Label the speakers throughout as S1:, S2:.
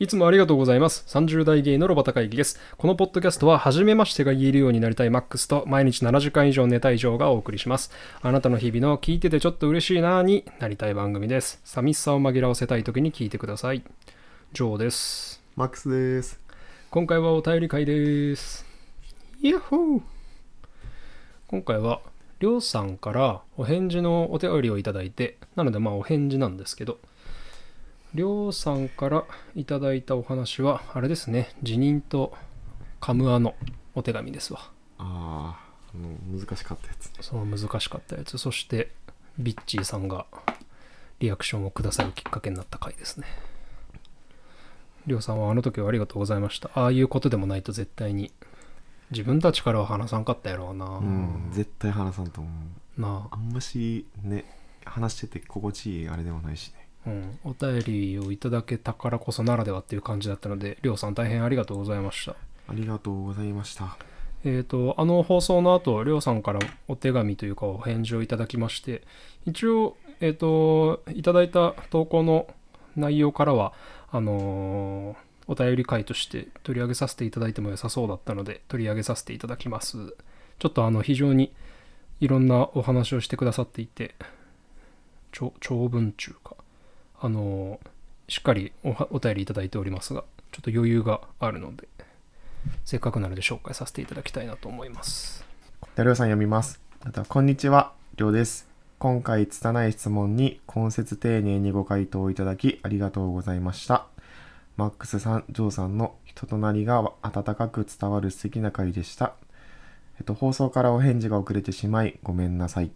S1: いつもありがとうございます。30代ゲイのロバタ会議です。このポッドキャストは、初めましてが言えるようになりたいマックスと、毎日7時間以上寝たいジョーがお送りします。あなたの日々の聞いててちょっと嬉しいなーになりたい番組です。寂しさを紛らわせたい時に聞いてください。ジョーです。
S2: マックスです。
S1: 今回はお便り会です。イヤッホー今回は、りょうさんからお返事のお便りをいただいて、なのでまあお返事なんですけど、りょうさんからいただいたお話は、あれですね、辞任とカムアのお手紙ですわ。
S2: ああ、あの難しかったやつね。
S1: その難しかったやつ、そしてビッチーさんがリアクションをくださるきっかけになった回ですね。りょうさんはあの時はありがとうございました。ああいうことでもないと絶対に自分たちからは話さんかったやろうな。
S2: うん、絶対話さんと思う。
S1: なあ
S2: あんましね、話してて心地いいあれでもないしね。
S1: うん、お便りをいただけたからこそならではっていう感じだったので、りょうさん大変ありがとうございました。
S2: ありがとうございました。
S1: えー、とあの放送の後りょうさんからお手紙というかお返事をいただきまして一応、えー、といただいた投稿の内容からはあのーお便り会として取り上げさせていただいても良さそうだったので取り上げさせていただきますちょっとあの非常にいろんなお話をしてくださっていて長長文中かあのーしっかりおお便りいただいておりますがちょっと余裕があるのでせっかくなので紹介させていただきたいなと思います。
S2: でりょうさん読みます。あとこんにちは、りょうです。今回、拙い質問に根節丁寧にご回答いただきありがとうございました。マックスさん、ジョーさんの人となりが温かく伝わる素敵な回でした。えっと、放送からお返事が遅れてしまい、ごめんなさい。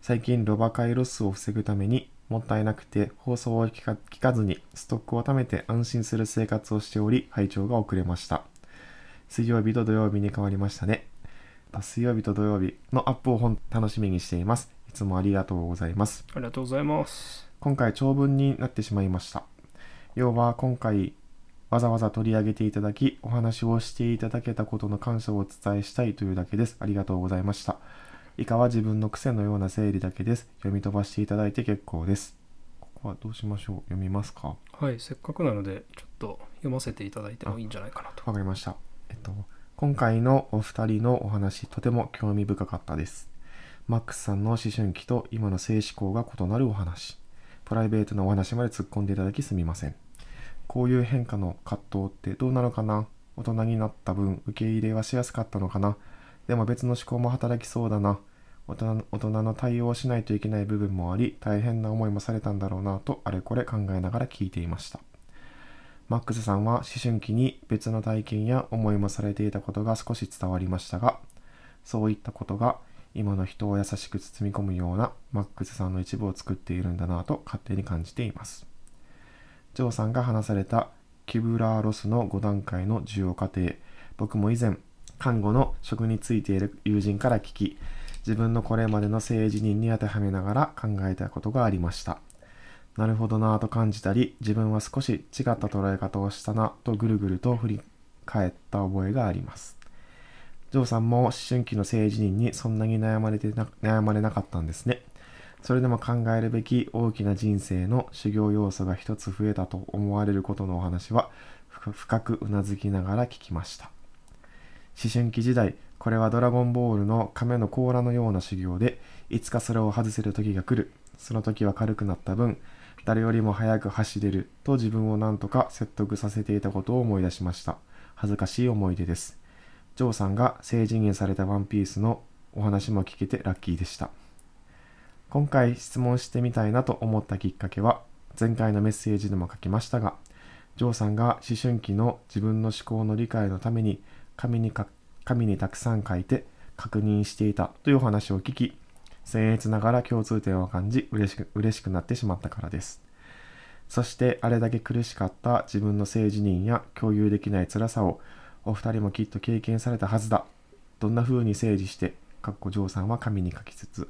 S2: 最近、ロバ回ロスを防ぐために、もったいなくて放送を聞か聞かずにストックを貯めて安心する生活をしており、拝聴が遅れました。水曜日と土曜日に変わりましたね。水曜日と土曜日のアップを本楽しみにしています。いつもありがとうございます。
S1: ありがとうございます。
S2: 今回長文になってしまいました。要は今回わざわざ取り上げていただき、お話をしていただけたことの感謝をお伝えしたいというだけです。ありがとうございました。以下は自分の癖のような整理だけです。読み飛ばしていただいて結構です。ここはどうしましょう？読みますか？
S1: はい、せっかくなので、ちょっと読ませていただいてもいいんじゃないかなと。
S2: わかりました。えっと、今回のお二人のお話、とても興味深かったです。マックスさんの思春期と今の性思考が異なるお話。プライベートなお話まで突っ込んでいただきすみません。こういう変化の葛藤ってどうなのかな？大人になった分、受け入れはしやすかったのかな？でも別の思考も働きそうだな。大人大人の対応をしないといけない部分もあり、大変な思いもされたんだろうなと、あれこれ考えながら聞いていました。マックスさんは思春期に別の体験や思いもされていたことが少し伝わりましたが、そういったことが今の人を優しく包み込むようなマックスさんの一部を作っているんだなと勝手に感じています。ジョーさんが話されたキュブラーロスの5段階の受容過程、僕も以前、看護の職についている友人から聞き、自分のこれまでの性自認に当てはめながら考えたことがありました。なるほどなぁと感じたり、自分は少し違った捉え方をしたなとぐるぐると振り返った覚えがあります。ジョーさんも思春期の性自認にそんなに悩まれてな悩まれなかったんですね。それでも考えるべき大きな人生の修行要素が一つ増えたと思われることのお話は深深くうなずきながら聞きました。思春期時代、これはドラゴンボールの亀の甲羅のような修行で、いつかそれを外せる時が来る。その時は軽くなった分、誰よりも速く走れると自分を何とか説得させていたことを思い出しました。恥ずかしい思い出です。ジョーさんが成人にされたワンピースのお話も聞けてラッキーでした。今回質問してみたいなと思ったきっかけは、前回のメッセージでも書きましたが、ジョーさんが思春期の自分の思考の理解のために紙にか紙にたくさん書いて確認していたというお話を聞き、僭越ながら共通点を感じ嬉しく嬉しくなってしまったからです。そしてあれだけ苦しかった自分の性自認や共有できない辛さをお二人もきっと経験されたはずだ。どんな風に整理して、かっこジョーさんは紙に書きつつ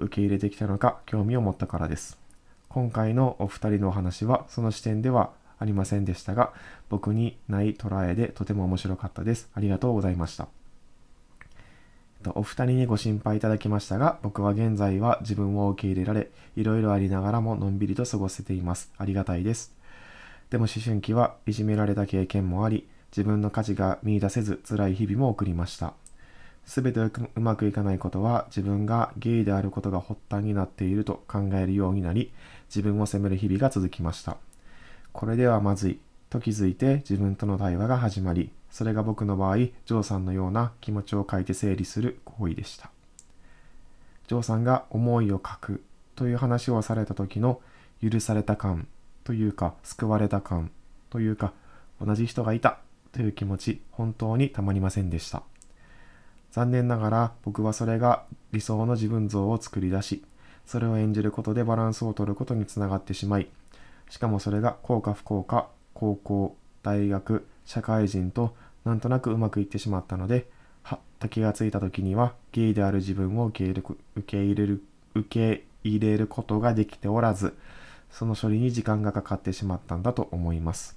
S2: 受け入れてきたのか興味を持ったからです。今回のお二人のお話はその視点ではありませんでしたが、僕にない捉えでとても面白かったです。ありがとうございました。お二人にご心配いただきましたが、僕は現在は自分を受け入れられ、いろいろありながらものんびりと過ごせています。ありがたいです。でも思春期はいじめられた経験もあり自分の価値が見出せず辛い日々も送りました全てうまくいかないことは自分がゲイであることが発端になっていると考えるようになり自分を責める日々が続きましたこれではまずい。と気づいて自分との対話が始まりそれが僕の場合ジョーさんのような気持ちを書いて整理する行為でした。ジョーさんが思いを書くという話をされた時の許された感というか救われた感というか同じ人がいたという気持ち本当にたまりませんでした。残念ながら僕はそれが理想の自分像を作り出しそれを演じることでバランスを取ることにつながってしまいしかもそれが幸か不幸か高校大学社会人となんとなくうまくいってしまったのではっと気がついた時にはゲイである自分を受け入れる受け入れる受け入れることができておらずその処理に時間がかかってしまったんだと思います。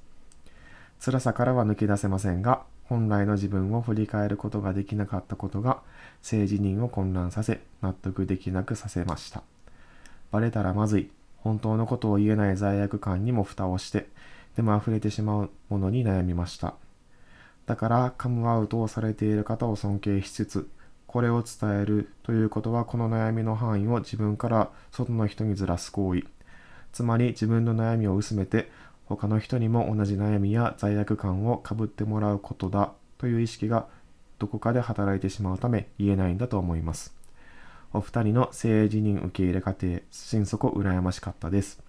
S2: 辛さからは抜け出せませんが本来の自分を振り返ることができなかったことが性自認を混乱させ納得できなくさせました。バレたらまずい。本当のことを言えない罪悪感にも蓋をしてでも溢れてしまうものに悩みました。だからカムアウトをされている方を尊敬しつつこれを伝えるということはこの悩みの範囲を自分から外の人にずらす行為。つまり自分の悩みを薄めて他の人にも同じ悩みや罪悪感をかぶってもらうことだという意識がどこかで働いてしまうため言えないんだと思います。お二人の性自認受け入れ過程心底羨ましかったです。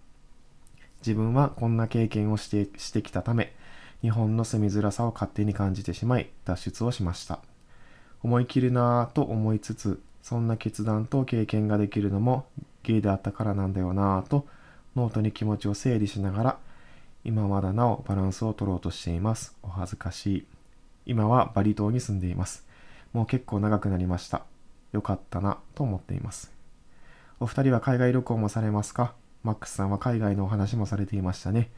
S2: 自分はこんな経験をしてしてきたため日本の住みづらさを勝手に感じてしまい脱出をしました。思い切るなぁと思いつつそんな決断と経験ができるのもゲイであったからなんだよなぁとノートに気持ちを整理しながら今まだなおバランスを取ろうとしています。お恥ずかしい。今はバリ島に住んでいます。もう結構長くなりました。よかったなと思っています。お二人は海外旅行もされますか？マックスさんは海外のお話もされていましたね。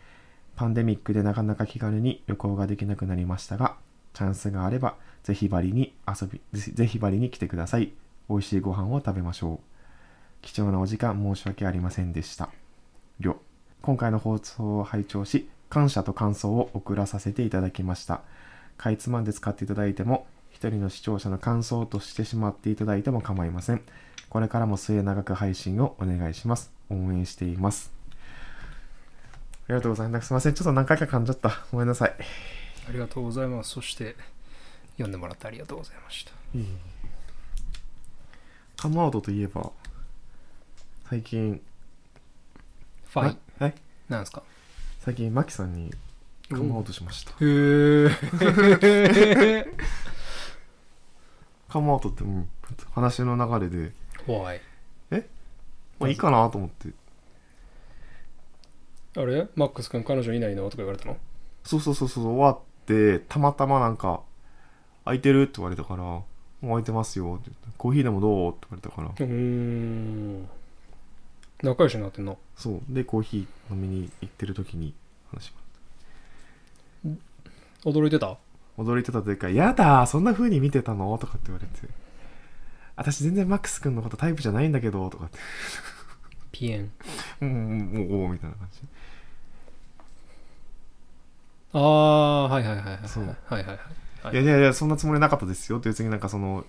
S2: パンデミックでなかなか気軽に旅行ができなくなりましたがチャンスがあればぜひバリに遊びぜひバリに来てください。美味しいご飯を食べましょう。貴重なお時間申し訳ありませんでした。りょ今回の放送を拝聴し感謝と感想を送らさせていただきました。かいつまんで使っていただいても一人の視聴者の感想としてしまっていただいても構いません。これからも末永く配信をお願いします。応援しています。ありがとうございます。すいません。ちょっと何回か噛んじゃった。ごめんなさい。
S1: ありがとうございます。そして読んでもらってありがとうございました。
S2: カムアウトといえば最近
S1: ファイ。
S2: あはい
S1: なんですか？
S2: 最近マキさんにカムアウトしました、
S1: へえ
S2: カムアウトってもう話の流れで。
S1: 怖い。
S2: まあいいかなと思って。
S1: あれ？マックス君彼女いないの？とか言われたの？
S2: そうそうそうそう終わってたまたまなんか「空いてる?」って言われたから「もう空いてますよ」って言って「コーヒーでもどう?」って言われたから。
S1: うーん。仲良しになってんの？
S2: そう。でコーヒー飲みに行ってる時に話しま
S1: 驚いてた？
S2: 驚いてたというか「やだそんな風に見てたの?」とかって言われて「私全然マックス君のことタイプじゃないんだけど」とかって。
S1: ピエン「
S2: うんうんもうおお」みたいな感じ。
S1: ああはいはいはいはい
S2: そう。
S1: はいはいはいはい。
S2: いやいやいやそんなつもりなかったですよ。って別になんかその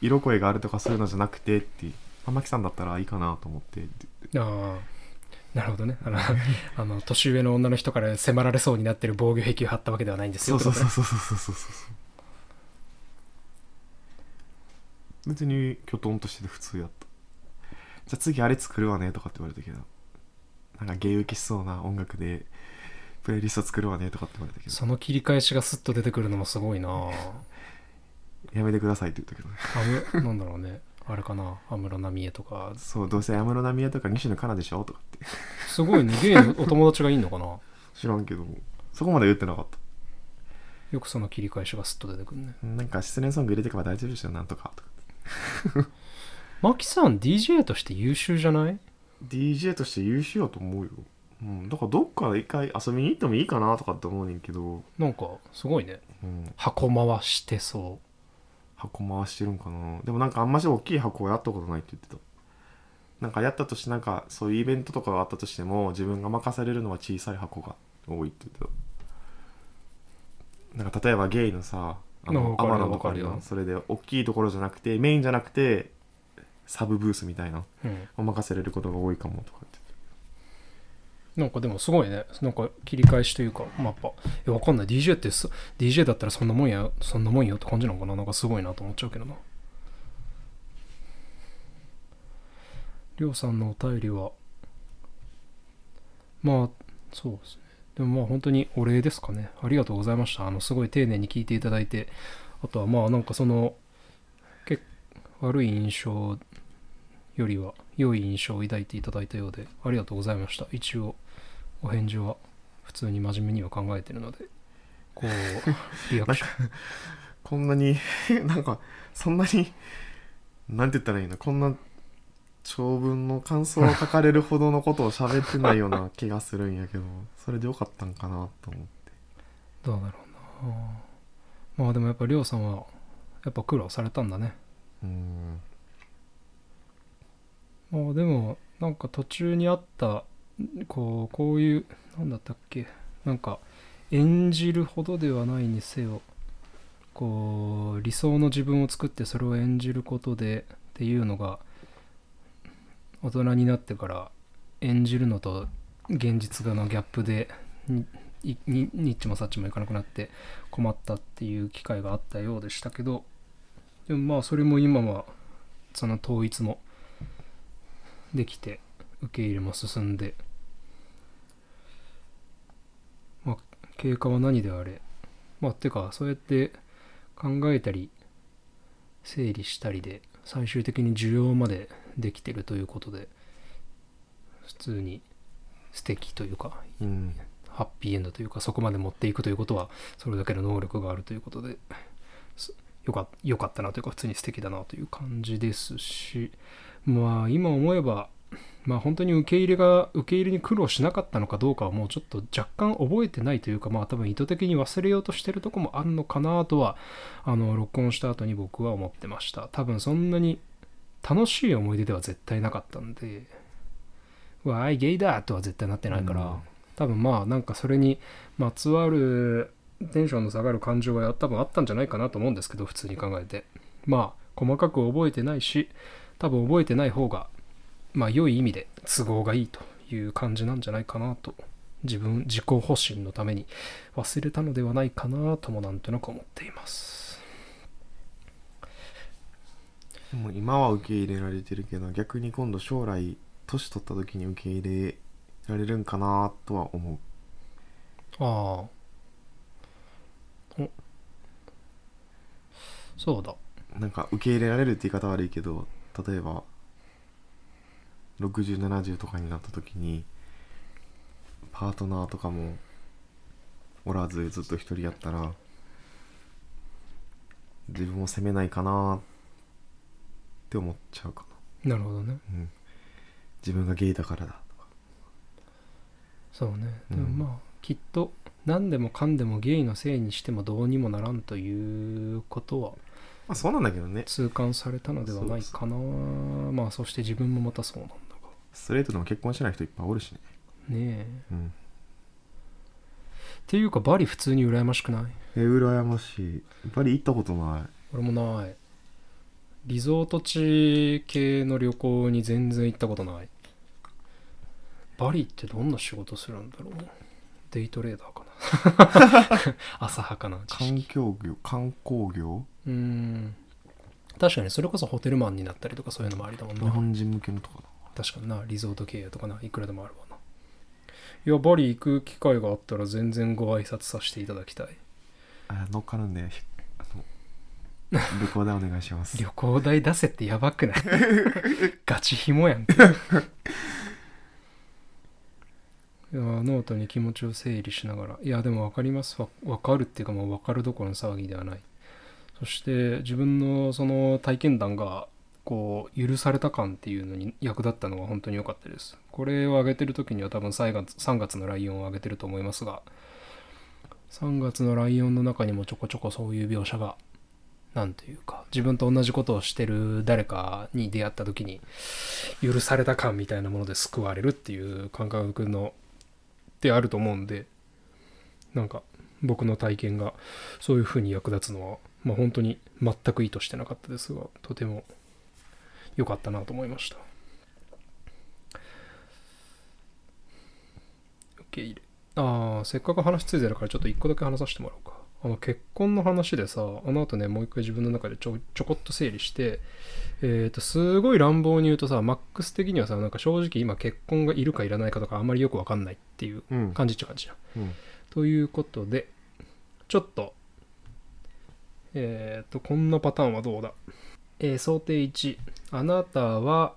S2: 色恋があるとかそういうのじゃなくてって天木さんだったらいいかなと思って。って
S1: ああなるほどね。あの あの年上の女の人から迫られそうになってる防御壁を張ったわけではないんですよ。
S2: そうそうそうそうそうそうそうそう別にきょとんとしてて普通やった。じゃあ次あれ作るわねとかって言われたけど。なんか芸受けしそうな音楽でプレイリスト作るわねとかって言われたけど。
S1: とその切り返しがスッと出てくるのもすごいな
S2: やめてくださいって言ったけどね。
S1: あむなんだろうねあれかな？安室奈美恵とか。
S2: そうどうせ安室奈美恵とか西野カナでしょ？とかって。
S1: すごいね。ゲイのお友達がいんのかな？
S2: 知らんけどそこまで言ってなかった。
S1: よくその切り返しがスッと出てくるね。
S2: なんか失恋ソング入れてけば大丈夫でしょなんとかとか
S1: マキさん DJ として優秀じゃない
S2: ？DJ として優秀やと思うよ、うん、だからどっか一回遊びに行ってもいいかなとかって思うねんけど、
S1: なんかすごいね。
S2: うん、
S1: 箱回してそ
S2: 箱回してるんかな。でもなんかあんまし大きい箱はやったことないって言ってた。なんかやったとしてなんかそういうイベントとかがあったとしても自分が任されるのは小さい箱が多いって言うとなんか例えばゲイのさあのアマゾンとか
S1: よ。
S2: はそれで大きいところじゃなくてメインじゃなくてサブブースみたいな。
S1: うん。
S2: を任せれることが多いかもとか
S1: なんかでもすごいね。なんか切り返しというか、まあ、やっぱえわかんない。DJ ってそ DJ だったらそんなもんやそんなもんよって感じなのかな。なんかすごいなと思っちゃうけどな。りょうさんのお便りは。まあそうですね。でもまあ本当にお礼ですかね。ありがとうございました。あのすごい丁寧に聞いていただいて。あとはまあなんかそのけ悪い印象よりは良い印象を抱いていただいたようでありがとうございました。一応。お返事は普通に真面目には考えてるのでこう リアクション。
S2: こんなに なんかそんなになんて言ったらいいの？こんな長文の感想を書かれるほどのことを喋ってないような気がするんやけど それでよかったんかなと思って。
S1: どうだろうな。まあでもやっぱりょうさんはやっぱ苦労されたんだね。
S2: うん。
S1: まあでもなんか途中にあったこうこういうなんだったっけ？なんか演じるほどではないにせよこう理想の自分を作ってそれを演じることでっていうのが大人になってから演じるのと現実がのギャップでににニッチもサッチもいかなくなって困ったっていう機会があったようでしたけどでもまあそれも今はその統一もできて受け入れも進んでまあ経過は何であれ？まあてかそうやって考えたり整理したりで最終的に需要までできてるということで普通に素敵というか
S2: うん
S1: ハッピーエンドというかそこまで持っていくということはそれだけの能力があるということでよかよかったなというか普通に素敵だなという感じですしまあ今思えばまあ本当に受け入れが受け入れに苦労しなかったのかどうかはもうちょっと若干覚えてないというかまあ多分意図的に忘れようとしてるとこもあるのかなとはあの録音した後に僕は思ってました。多分そんなに楽しい思い出では絶対なかったんでうわあいゲイだとは絶対なってないから、
S2: うん。
S1: 多分まあなんかそれにまつわるテンションの下がる感情は多分あったんじゃないかなと思うんですけど普通に考えて。まあ細かく覚えてないし多分覚えてない方がまあ良い意味で都合がいいという感じなんじゃないかなと自分自己保身のために忘れたのではないかなともなんとなく思っています。
S2: でも今は受け入れられてるけど逆に今度将来年取った時に受け入れられるんかなとは思う。
S1: ああ。お。そうだ。
S2: なんか受け入れられるって言い方悪いけど例えば6070とかになった時にパートナーとかもおらずずっと一人やったら自分を責めないかなって思っちゃうか
S1: な。るほどね。
S2: な、うん、自分がゲイだからだとか。
S1: そうね、
S2: うん。
S1: でもまあきっと何でもかんでもゲイのせいにしてもどうにもならんということは
S2: まあそうなんだけどね。
S1: 痛感されたのではないかな。まあそして自分もまたそうなんだ
S2: ストレートでも結婚してない人いっぱいおるしね。
S1: がねえ。
S2: うん。
S1: っていうかバリ普通に羨ましくない？
S2: え羨ましい。バリ行ったことない。
S1: 俺もない。リゾート地系の旅行に全然行ったことない。バリってどんな仕事するんだろう？デイトレーダーかな？浅はかな知識。
S2: 環境業観光業？
S1: うーん。確かにそれこそホテルマンになったりとかそういうのもありだもんな。
S2: 日本人向けのとかな
S1: 確かになリゾート経営とかないくらでもあるわな。いやバリ行く機会があったら全然ご挨拶させていただきたい。
S2: あ乗っかるんでひあの 旅行代お願いします。
S1: 旅行代出せってやばくない？ガチヒモやんいやノートに気持ちを整理しながら。いやでも分かります。わ分かるっていうかもう分かるどころの騒ぎではない。そして自分のその体験談がこう許された感っていうのに役立ったのが本当に良かったです。これを上げてる時には多分3月 ,3 月のライオンを上げてると思いますが3月のライオンの中にもちょこちょこそういう描写がなんというか自分と同じことをしてる誰かに出会った時に許された感みたいなもので救われるっていう感覚のってあると思うんでなんか僕の体験がそういうふうに役立つのは、まあ、本当に全く意図してなかったですがとても良かったなと思いました。受け入れ。ああせっかく話ついてるからちょっと一個だけ話させてもらおうか。あの結婚の話でさあの後ねもう一回自分の中でちょちょこっと整理してえっ、とすごい乱暴に言うとさマックス的にはさなんか正直今結婚がいるかいらないかとかあんまりよくわかんないっていう
S2: うん。
S1: 感じっちゃ感じじゃん。
S2: うん。
S1: ということで、ちょっと、えっ、と、こんなパターンはどうだ？えー想定1、あなたは、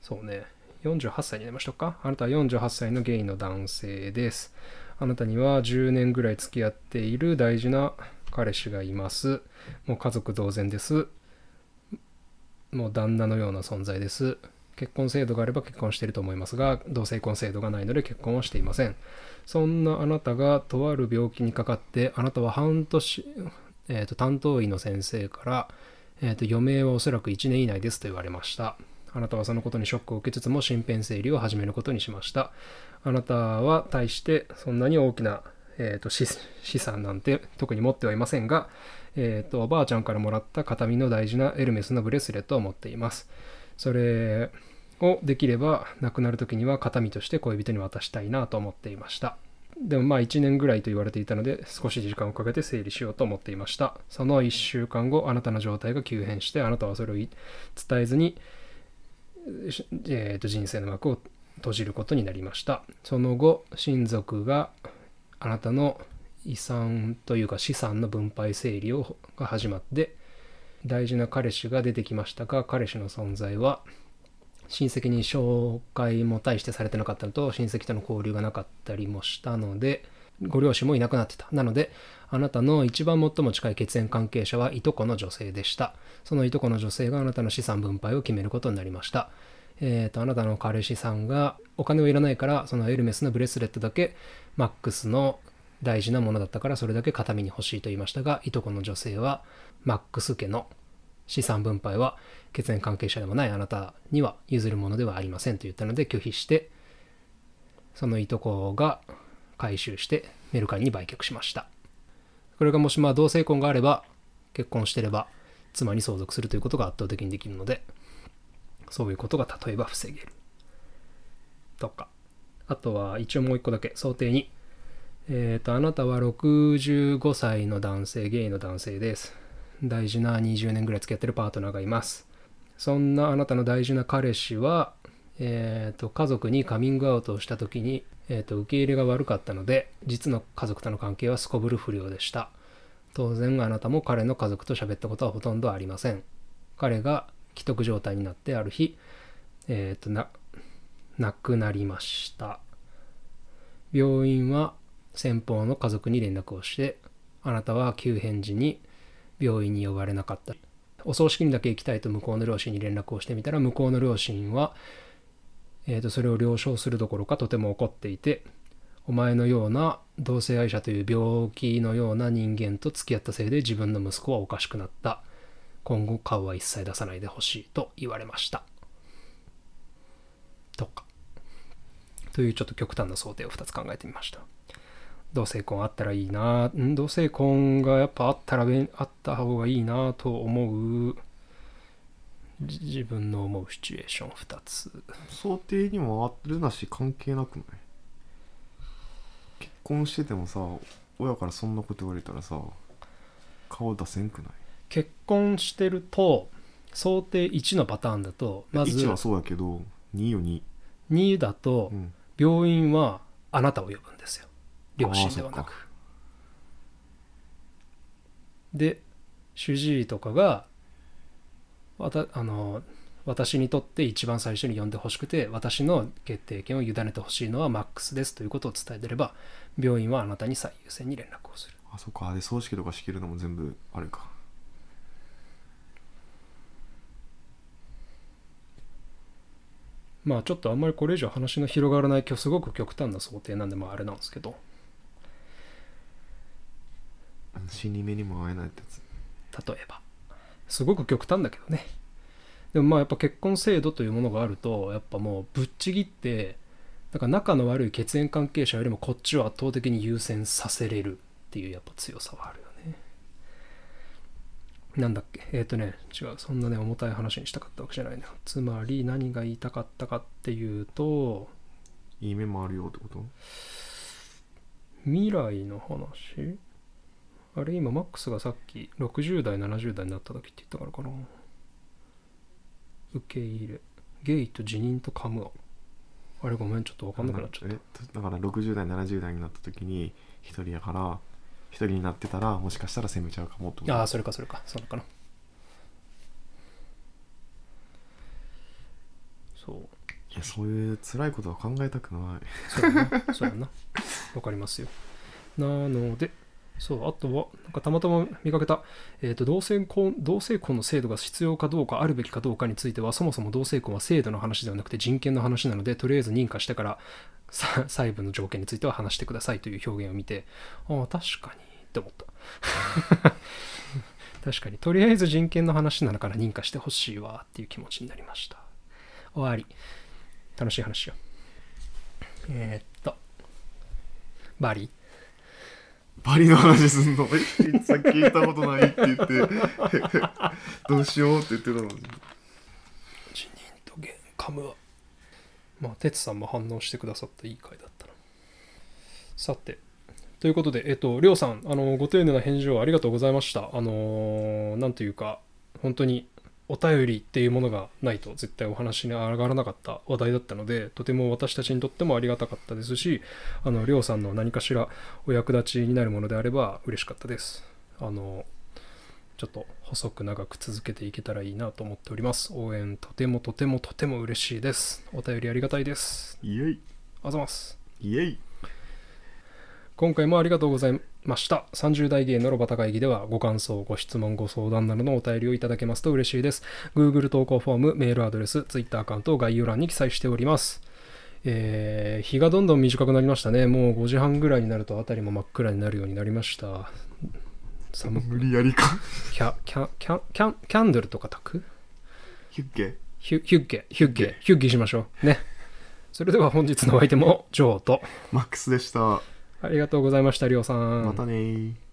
S1: そうね、48歳になりましたか？あなたは48歳のゲイの男性です。あなたには10年ぐらい付き合っている大事な彼氏がいます。もう家族同然です。もう旦那のような存在です。結婚制度があれば結婚していると思いますが、同性婚制度がないので結婚はしていません。そんなあなたがとある病気にかかって、あなたは半年、えーと担当医の先生から、えーと余命はおそらく1年以内ですと言われました。あなたはそのことにショックを受けつつも身辺整理を始めることにしました。あなたは対してそんなに大きな、えーと資資産なんて特に持ってはいませんが、えーとおばあちゃんからもらった形見の大事なエルメスのブレスレットを持っています。それをできれば亡くなる時には形見として恋人に渡したいなと思っていました。でもまあ1年ぐらいと言われていたので少し時間をかけて整理しようと思っていました。その1週間後あなたの状態が急変してあなたはそれを伝えずに、えーと人生の幕を閉じることになりました。その後親族があなたの遺産というか資産の分配整理をが始まって大事な彼氏が出てきましたが彼氏の存在は親戚に紹介も大してされてなかったのと親戚との交流がなかったりもしたのでご両親もいなくなってた。なのであなたの一番最も近い血縁関係者はいとこの女性でした。そのいとこの女性があなたの資産分配を決めることになりました。えー、とあなたの彼氏さんがお金をいらないからそのエルメスのブレスレットだけマックスの大事なものだったからそれだけ形見に欲しいと言いましたがいとこの女性はマックス家の資産分配は血縁関係者でもないあなたには譲るものではありませんと言ったので拒否してそのいとこが回収してメルカリに売却しました。これがもしまあ同性婚があれば結婚してれば妻に相続するということが圧倒的にできるのでそういうことが例えば防げる。とか。あとは一応もう一個だけ。想定に。えっ、とあなたは65歳の男性ゲイの男性です。大事な20年ぐらい付き合ってるパートナーがいます。そんなあなたの大事な彼氏は、えー、と家族にカミングアウトをした時に、えー、と受け入れが悪かったので実の家族との関係はすこぶる不良でした。当然あなたも彼の家族と喋ったことはほとんどありません。彼が既得状態になってある日えっ、とな亡くなりました。病院は先方の家族に連絡をしてあなたは急変時に病院に呼ばれなかった。お葬式にだけ行きたいと向こうの両親に連絡をしてみたら向こうの両親は、えー、とそれを了承するどころかとても怒っていてお前のような同性愛者という病気のような人間と付き合ったせいで自分の息子はおかしくなった。今後顔は一切出さないでほしいと言われました。とか。というちょっと極端な想定を2つ考えてみました。同性婚あったらいいな、ん同性婚がやっぱあったらあった方がいいなと思う。じ自分の思うシチュエーション2つ。
S2: 想定にもあるなし関係なくない？結婚しててもさ親からそんなこと言われたらさ顔出せんくない？
S1: 結婚してると想定1のパターンだとまず
S2: 1はそうだけど2よ2、
S1: 2だと
S2: うん、
S1: 病院はあなたを呼ぶんですよ両親ではなく。で主治医とかがわたあの私にとって一番最初に呼んでほしくて私の決定権を委ねてほしいのはマックスですということを伝えてれば病院はあなたに最優先に連絡をする。
S2: あそっか。で葬式とか仕切るのも全部あれか。
S1: まあちょっとあんまりこれ以上話の広がらない今日すごく極端な想定なんでまああれなんですけど
S2: 死に目にも会えないってやつ。
S1: 例えば。すごく極端だけどね。でもまあやっぱ結婚制度というものがあるとやっぱもうぶっちぎってだから仲の悪い血縁関係者よりもこっちを圧倒的に優先させれるっていうやっぱ強さはあるよね。なんだっけ？えっ、とね違う。そんなね重たい話にしたかったわけじゃないのよ。つまり何が言いたかったかっていうと
S2: いい面もあるよってこと？
S1: 未来の話？あれ今マックスがさっき60代70代になった時って言ったからかな。受け入れ。ゲイと辞任とカム。アあれごめんちょっと分かんなくなっちゃった。
S2: えだから60代70代になった時に一人やから一人になってたらもしかしたら責めちゃうかもと？
S1: ああそれかそれか。それかな。そう。
S2: いやそういう辛いことは考えたくない。
S1: そうやな。そうやな。わかりますよ。なのでそうあとはなんかたまたま見かけた、えー、と同性婚同性婚の制度が必要かどうかあるべきかどうかについてはそもそも同性婚は制度の話ではなくて人権の話なのでとりあえず認可してから細部の条件については話してくださいという表現を見てああ確かにって思った。確かに。とりあえず人権の話なのから認可してほしいわっていう気持ちになりました。終わり。楽しい話よ。えーっと。バリ。
S2: バリの話すんの？さっき聞いたことないって言って。どうしようって言ってたのに。
S1: 辞任とゲカムはまあ哲さんも反応してくださったいい回だったな。さてということでえっとりょうさんあのご丁寧な返事をありがとうございました。あのーなんというか本当にお便りっていうものがないと絶対お話に上がらなかった話題だったのでとても私たちにとってもありがたかったですしあのりょうさんの何かしらお役立ちになるものであれば嬉しかったです。あのちょっと細く長く続けていけたらいいなと思っております。応援とてもとてもとても嬉しいです。お便りありがたいです。
S2: イエイ。
S1: あざます。
S2: イエイ
S1: 今回もありがとうございました。30代芸のロバタ会議ではご感想ご質問ご相談などのお便りをいただけますと嬉しいです。Google 投稿フォームメールアドレス Twitter アカウントを概要欄に記載しております。えー日がどんどん短くなりましたね。もう5時半ぐらいになると辺りも真っ暗になるようになりました。寒く。
S2: 無理やりか。
S1: キャキャキャキャンキャンドルとか炊く？
S2: ヒュッケ？
S1: ヒュヒュッゲヒュッゲヒュッゲしましょう。ね。それでは本日のお相手もジョーと。
S2: マックスでした
S1: ありがとうございましたりょうさん。
S2: またねー。